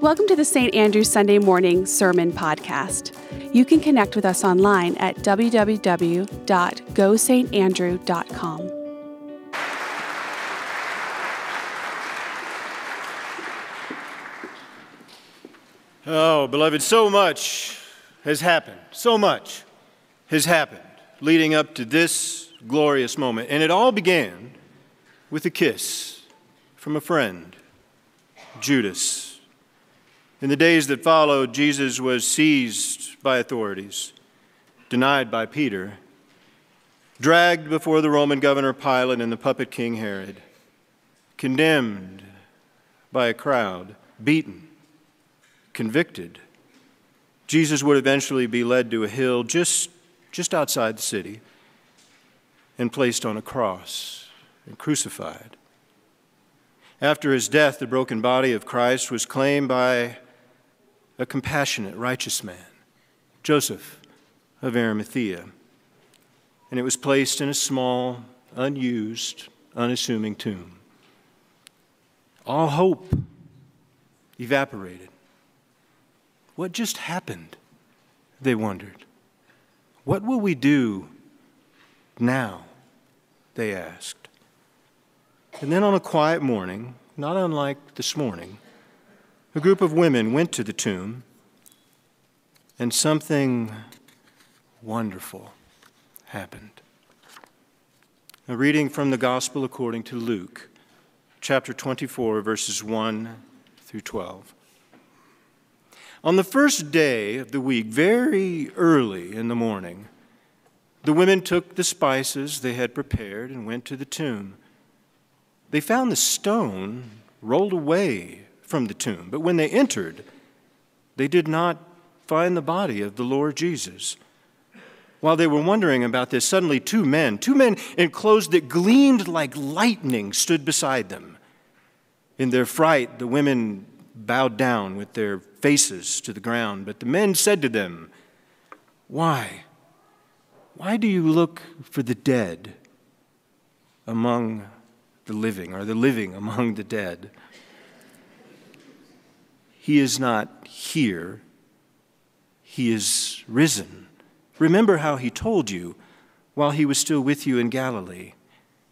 Welcome to the St. Andrew Sunday Morning Sermon Podcast. You can connect with us online at www.gosaintandrew.com. Oh, beloved, so much has happened. So much has happened leading up to this glorious moment. And it all began with a kiss from a friend, Judas. In the days that followed, Jesus was seized by authorities, denied by Peter, dragged before the Roman governor Pilate and the puppet king Herod, condemned by a crowd, beaten, convicted. Jesus would eventually be led to a hill just, just outside the city and placed on a cross and crucified. After his death, the broken body of Christ was claimed by a compassionate, righteous man, Joseph of Arimathea, and it was placed in a small, unused, unassuming tomb. All hope evaporated. What just happened? They wondered. What will we do now? They asked. And then on a quiet morning, not unlike this morning, a group of women went to the tomb, and something wonderful happened. A reading from the Gospel according to Luke, chapter 24, verses 1 through 12. On the first day of the week, very early in the morning, the women took the spices they had prepared and went to the tomb. They found the stone rolled away from the tomb, but when they entered, they did not find the body of the Lord Jesus. While they were wondering about this, suddenly two men, two men in clothes that gleamed like lightning, stood beside them. In their fright, the women bowed down with their faces to the ground, but the men said to them, Why? Why do you look for the dead among the living, or the living among the dead? He is not here, he is risen. Remember how he told you while he was still with you in Galilee.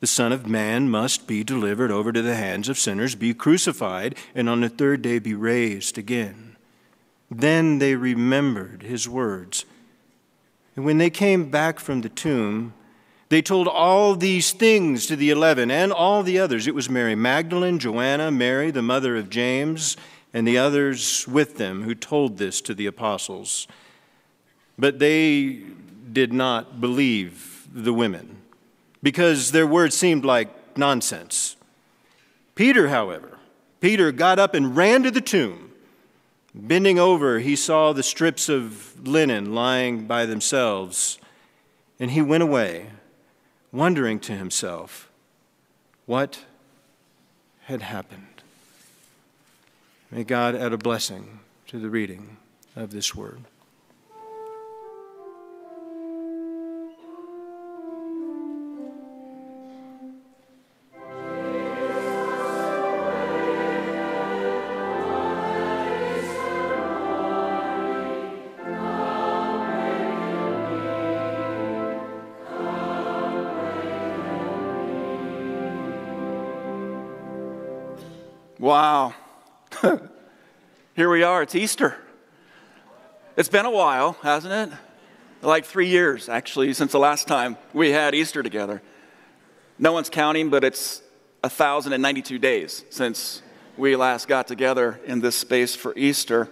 The Son of Man must be delivered over to the hands of sinners, be crucified, and on the third day be raised again. Then they remembered his words. And when they came back from the tomb, they told all these things to the eleven and all the others. It was Mary Magdalene, Joanna, Mary, the mother of James, and the others with them who told this to the apostles. But they did not believe the women because their words seemed like nonsense. Peter, however, Peter got up and ran to the tomb. Bending over, he saw the strips of linen lying by themselves, and he went away, wondering to himself what had happened. May God add a blessing to the reading of this word. It's Easter. It's been a while, hasn't it? Like three years, actually, since the last time we had Easter together. No one's counting, but it's 1,092 days since we last got together in this space for Easter.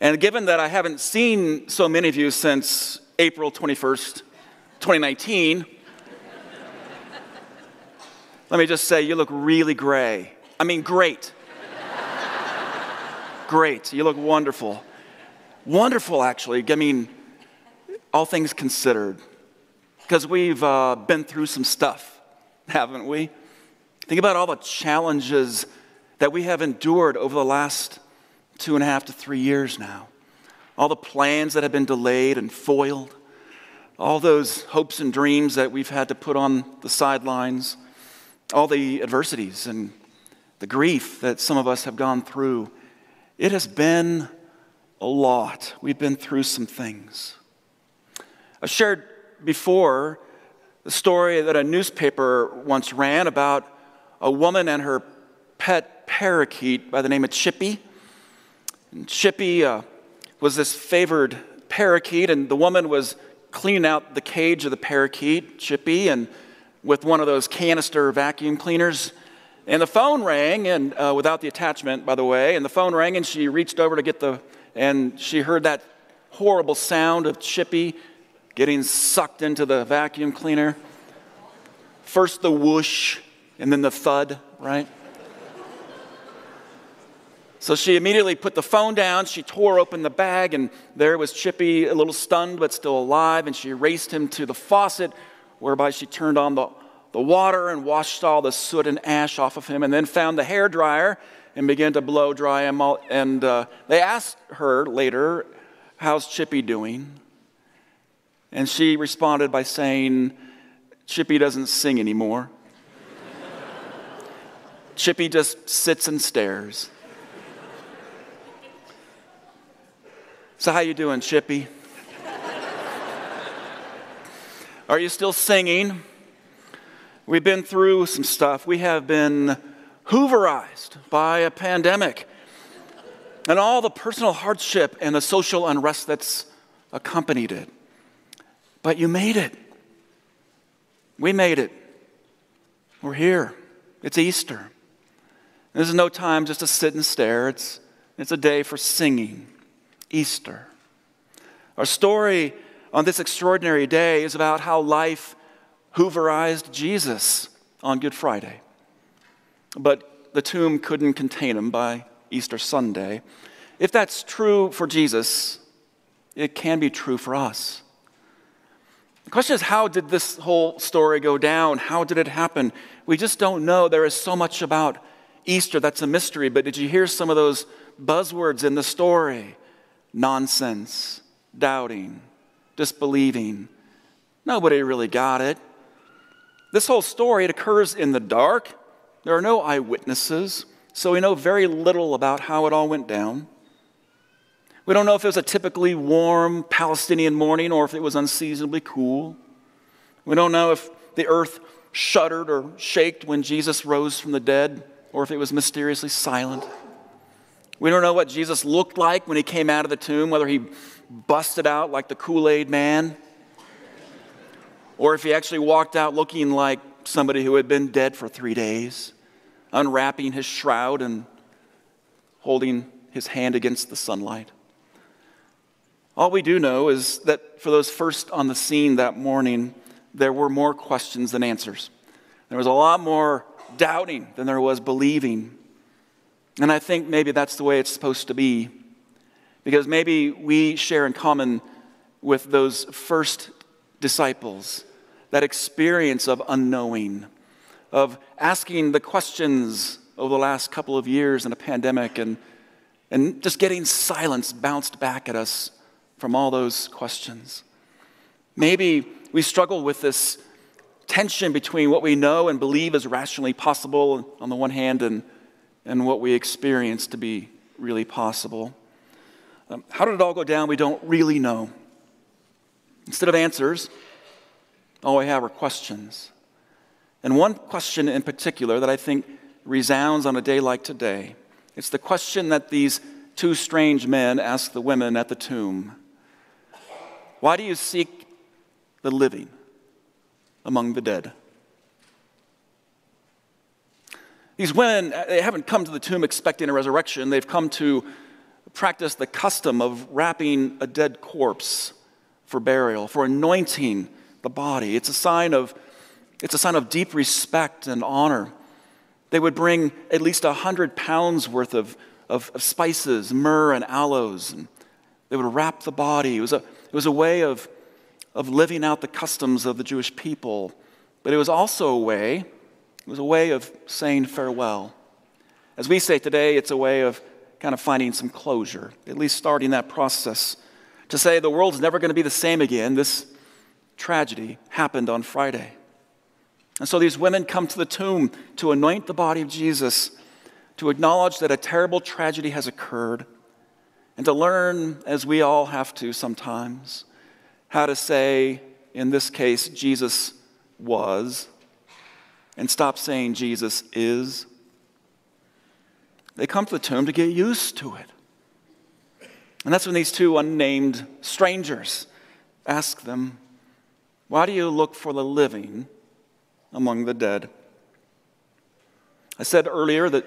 And given that I haven't seen so many of you since April 21st, 2019, let me just say you look really gray. I mean, great. Great. You look wonderful. Wonderful, actually. I mean, all things considered. Because we've uh, been through some stuff, haven't we? Think about all the challenges that we have endured over the last two and a half to three years now. All the plans that have been delayed and foiled, all those hopes and dreams that we've had to put on the sidelines, all the adversities and the grief that some of us have gone through it has been a lot. We've been through some things. I shared before the story that a newspaper once ran about a woman and her pet parakeet by the name of Chippy. And Chippy uh, was this favored parakeet, and the woman was cleaning out the cage of the parakeet, Chippy, and with one of those canister vacuum cleaners. And the phone rang, and uh, without the attachment, by the way, and the phone rang, and she reached over to get the, and she heard that horrible sound of Chippy getting sucked into the vacuum cleaner. First the whoosh, and then the thud, right? So she immediately put the phone down. She tore open the bag, and there was Chippy, a little stunned but still alive. And she raced him to the faucet, whereby she turned on the, the water and washed all the soot and ash off of him, and then found the hair dryer and began to blow dry him. All, and uh, they asked her later, How's Chippy doing? And she responded by saying, Chippy doesn't sing anymore. Chippy just sits and stares. So how you doing, Chippy? Are you still singing? We've been through some stuff. We have been hooverized by a pandemic and all the personal hardship and the social unrest that's accompanied it. But you made it. We made it. We're here. It's Easter. This is no time just to sit and stare. It's, it's a day for singing. Easter. Our story on this extraordinary day is about how life hooverized Jesus on Good Friday. But the tomb couldn't contain him by Easter Sunday. If that's true for Jesus, it can be true for us. The question is, how did this whole story go down? How did it happen? We just don't know. There is so much about Easter that's a mystery, but did you hear some of those buzzwords in the story? nonsense, doubting, disbelieving. Nobody really got it. This whole story, it occurs in the dark. There are no eyewitnesses, so we know very little about how it all went down. We don't know if it was a typically warm Palestinian morning or if it was unseasonably cool. We don't know if the earth shuddered or shaked when Jesus rose from the dead or if it was mysteriously silent. We don't know what Jesus looked like when he came out of the tomb, whether he busted out like the Kool Aid man, or if he actually walked out looking like somebody who had been dead for three days, unwrapping his shroud and holding his hand against the sunlight. All we do know is that for those first on the scene that morning, there were more questions than answers. There was a lot more doubting than there was believing. And I think maybe that's the way it's supposed to be. Because maybe we share in common with those first disciples that experience of unknowing, of asking the questions over the last couple of years in a pandemic and, and just getting silence bounced back at us from all those questions. Maybe we struggle with this tension between what we know and believe is rationally possible on the one hand and and what we experience to be really possible. Um, how did it all go down? We don't really know. Instead of answers, all we have are questions. And one question in particular that I think resounds on a day like today it's the question that these two strange men ask the women at the tomb Why do you seek the living among the dead? These women, uh, they haven't come to the tomb expecting a resurrection. They've come to practice the custom of wrapping a dead corpse for burial, for anointing the body. It's a sign of, it's a sign of deep respect and honor. They would bring at least a hundred pounds worth of, of, of, spices, myrrh and aloes, and they would wrap the body. It was a, it was a way of, of living out the customs of the Jewish people, but it was also a way it was a way of saying farewell. As we say today, it's a way of kind of finding some closure, at least starting that process. To say the world's never going to be the same again, this tragedy happened on Friday. And so these women come to the tomb to anoint the body of Jesus, to acknowledge that a terrible tragedy has occurred, and to learn, as we all have to sometimes, how to say, in this case, Jesus was, and stop saying Jesus is. They come to the tomb to get used to it. And that's when these two unnamed strangers ask them, Why do you look for the living among the dead? I said earlier that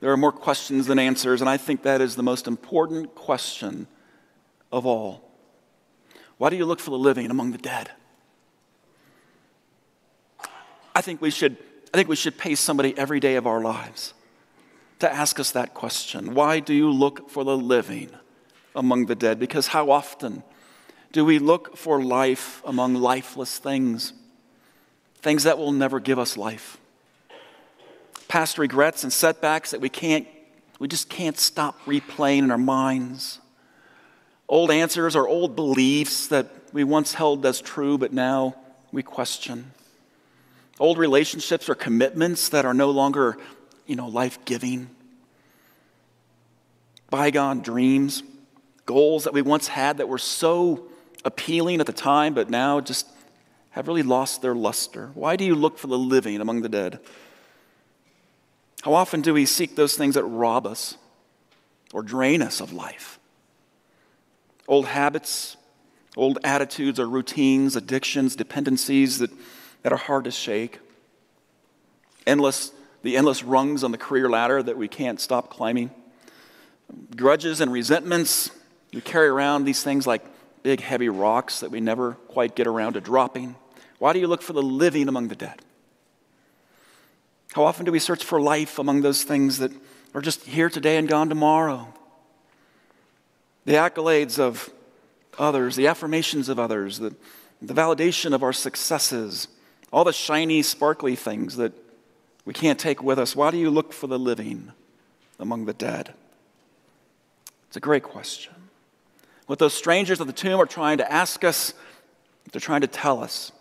there are more questions than answers, and I think that is the most important question of all. Why do you look for the living among the dead? I think we should, I think we should pay somebody every day of our lives to ask us that question. Why do you look for the living among the dead? Because how often do we look for life among lifeless things? Things that will never give us life. Past regrets and setbacks that we can't, we just can't stop replaying in our minds. Old answers or old beliefs that we once held as true, but now we question. Old relationships or commitments that are no longer, you know, life giving. Bygone dreams, goals that we once had that were so appealing at the time, but now just have really lost their luster. Why do you look for the living among the dead? How often do we seek those things that rob us or drain us of life? Old habits, old attitudes or routines, addictions, dependencies that, that are hard to shake. Endless, the endless rungs on the career ladder that we can't stop climbing. Grudges and resentments. We carry around these things like big, heavy rocks that we never quite get around to dropping. Why do you look for the living among the dead? How often do we search for life among those things that are just here today and gone tomorrow? The accolades of others, the affirmations of others, the, the validation of our successes, all the shiny, sparkly things that we can't take with us. Why do you look for the living among the dead? It's a great question. What those strangers at the tomb are trying to ask us, they're trying to tell us,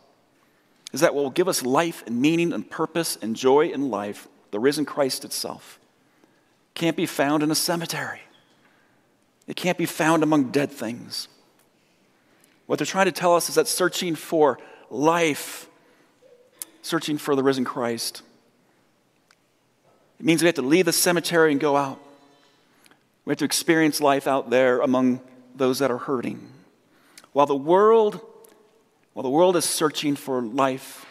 is that what will give us life and meaning and purpose and joy in life, the risen Christ itself, can't be found in a cemetery. It can't be found among dead things. What they're trying to tell us is that searching for life, searching for the risen Christ, it means we have to leave the cemetery and go out. We have to experience life out there among those that are hurting. While the world while the world is searching for life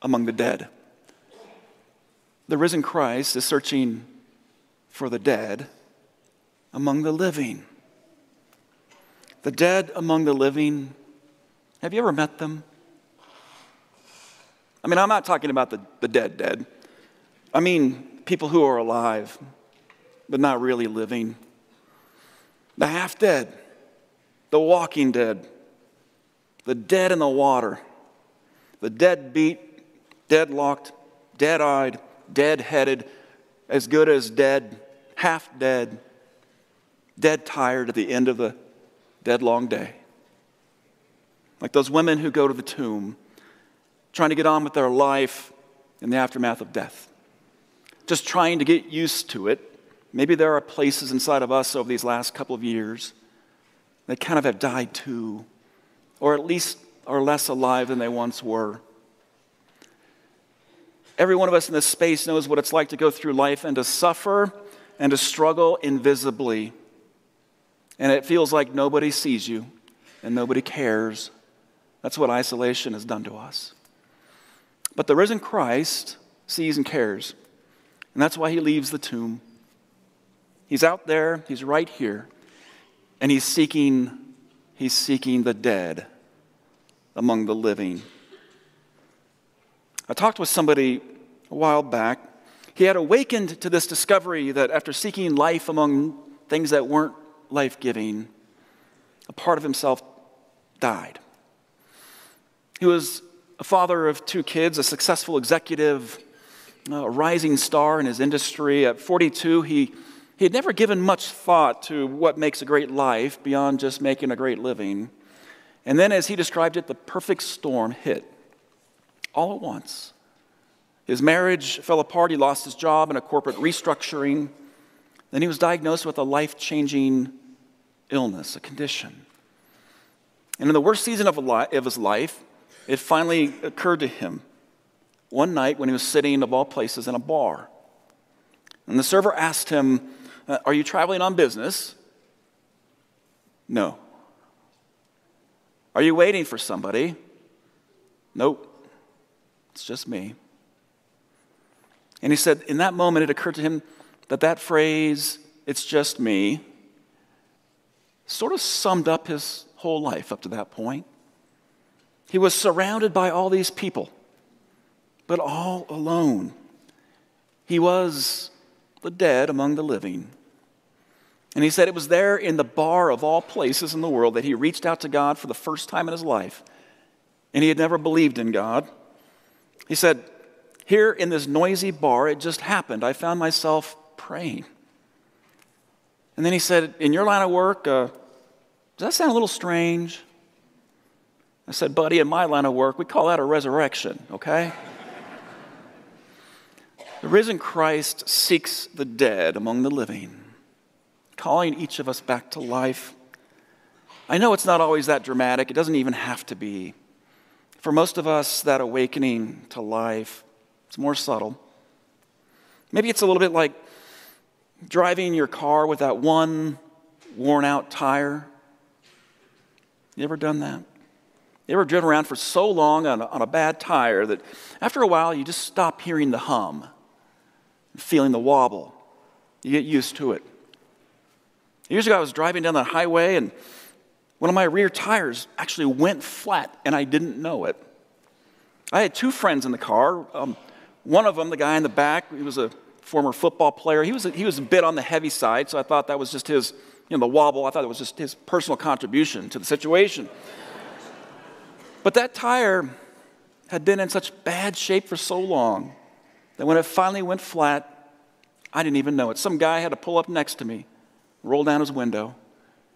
among the dead, the risen Christ is searching for the dead among the living. The dead among the living, have you ever met them? I mean, I'm not talking about the, the dead, dead. I mean, people who are alive, but not really living. The half dead, the walking dead, the dead in the water, the dead beat, deadlocked, dead eyed, dead headed, as good as dead, half dead, dead tired at the end of the dead long day. Like those women who go to the tomb, trying to get on with their life in the aftermath of death, just trying to get used to it. Maybe there are places inside of us over these last couple of years that kind of have died too or at least are less alive than they once were. Every one of us in this space knows what it's like to go through life and to suffer and to struggle invisibly. And it feels like nobody sees you and nobody cares. That's what isolation has done to us. But the risen Christ sees and cares. And that's why he leaves the tomb. He's out there, he's right here, and he's seeking he's seeking the dead among the living. I talked with somebody a while back. He had awakened to this discovery that after seeking life among things that weren't life giving, a part of himself died. He was a father of two kids, a successful executive, a rising star in his industry. At 42, he he had never given much thought to what makes a great life beyond just making a great living. And then, as he described it, the perfect storm hit all at once. His marriage fell apart. He lost his job in a corporate restructuring. Then he was diagnosed with a life changing illness, a condition. And in the worst season of his life, it finally occurred to him one night when he was sitting, of all places, in a bar. And the server asked him, uh, Are you traveling on business? No. Are you waiting for somebody? Nope. It's just me. And he said, in that moment, it occurred to him that that phrase, it's just me, sort of summed up his whole life up to that point. He was surrounded by all these people, but all alone. He was the dead among the living. And he said it was there in the bar of all places in the world that he reached out to God for the first time in his life. And he had never believed in God. He said, Here in this noisy bar, it just happened. I found myself praying. And then he said, In your line of work, uh, does that sound a little strange? I said, Buddy, in my line of work, we call that a resurrection, okay? The risen Christ seeks the dead among the living calling each of us back to life. I know it's not always that dramatic, it doesn't even have to be. For most of us, that awakening to life, it's more subtle. Maybe it's a little bit like driving your car with that one worn out tire. You ever done that? You ever driven around for so long on a, on a bad tire that after a while you just stop hearing the hum, feeling the wobble? You get used to it. Years ago, I was driving down the highway and one of my rear tires actually went flat and I didn't know it. I had two friends in the car. Um, one of them, the guy in the back, he was a former football player. He was a, he was a bit on the heavy side, so I thought that was just his, you know, the wobble. I thought it was just his personal contribution to the situation. but that tire had been in such bad shape for so long that when it finally went flat, I didn't even know it. Some guy had to pull up next to me roll down his window,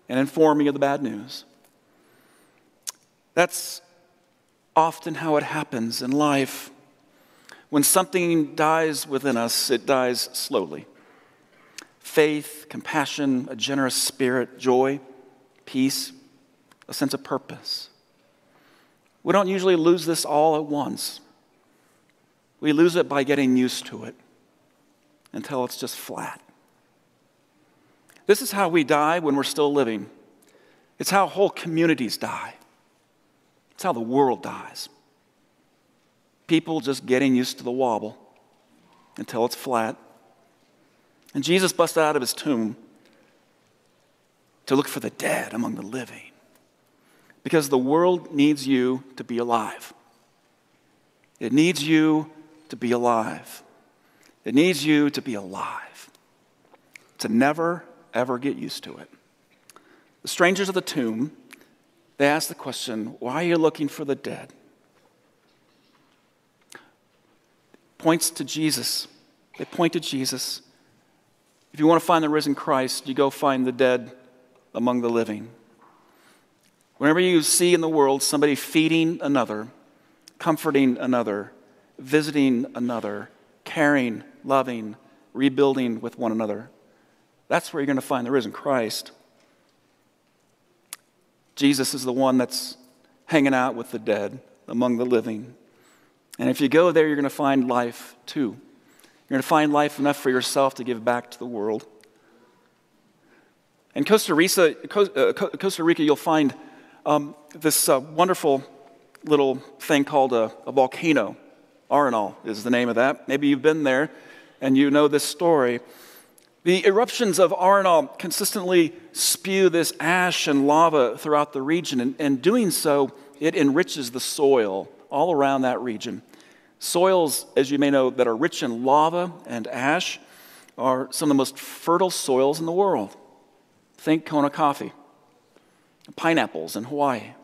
and inform me of the bad news. That's often how it happens in life. When something dies within us, it dies slowly. Faith, compassion, a generous spirit, joy, peace, a sense of purpose. We don't usually lose this all at once. We lose it by getting used to it until it's just flat. This is how we die when we're still living. It's how whole communities die. It's how the world dies. People just getting used to the wobble until it's flat. And Jesus busted out of his tomb to look for the dead among the living. Because the world needs you to be alive. It needs you to be alive. It needs you to be alive. To never ever get used to it. The strangers of the tomb, they ask the question, Why are you looking for the dead? Points to Jesus. They point to Jesus. If you want to find the risen Christ, you go find the dead among the living. Whenever you see in the world somebody feeding another, comforting another, visiting another, caring, loving, rebuilding with one another, that's where you're going to find the risen Christ. Jesus is the one that's hanging out with the dead among the living. And if you go there, you're going to find life too. You're going to find life enough for yourself to give back to the world. In Costa Rica, uh, Costa Rica you'll find um, this uh, wonderful little thing called a, a volcano. Arenal is the name of that. Maybe you've been there and you know this story. The eruptions of Arenal consistently spew this ash and lava throughout the region, and, and doing so, it enriches the soil all around that region. Soils, as you may know, that are rich in lava and ash are some of the most fertile soils in the world. Think Kona coffee, pineapples in Hawaii.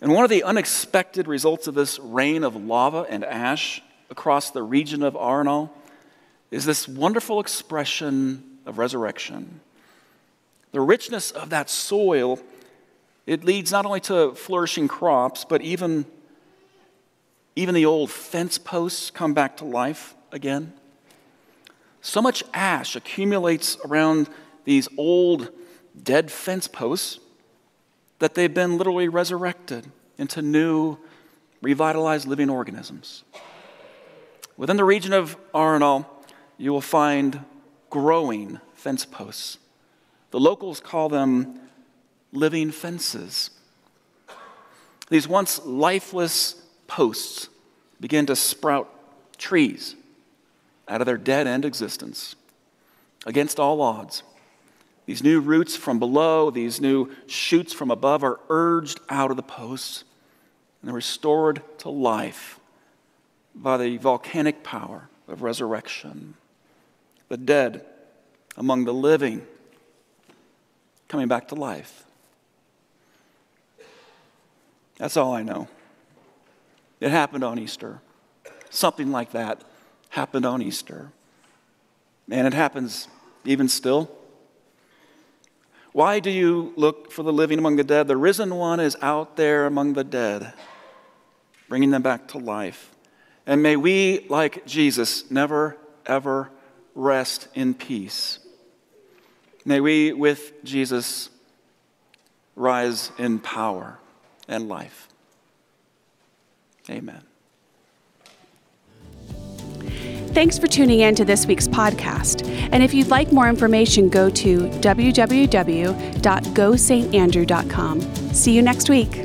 And one of the unexpected results of this rain of lava and ash across the region of Arenal is this wonderful expression of resurrection. The richness of that soil, it leads not only to flourishing crops, but even Even the old fence posts come back to life again. So much ash accumulates around these old dead fence posts that they've been literally resurrected into new, revitalized living organisms. Within the region of Arenal, you will find growing fence posts. The locals call them living fences. These once lifeless posts begin to sprout trees out of their dead end existence against all odds. These new roots from below, these new shoots from above are urged out of the posts and restored to life by the volcanic power of resurrection. The dead among the living coming back to life. That's all I know. It happened on Easter. Something like that happened on Easter. And it happens even still. Why do you look for the living among the dead? The risen one is out there among the dead, bringing them back to life. And may we, like Jesus, never, ever rest in peace. May we, with Jesus, rise in power and life. Amen. Thanks for tuning in to this week's podcast. And if you'd like more information, go to www.gosaintandrew.com. See you next week.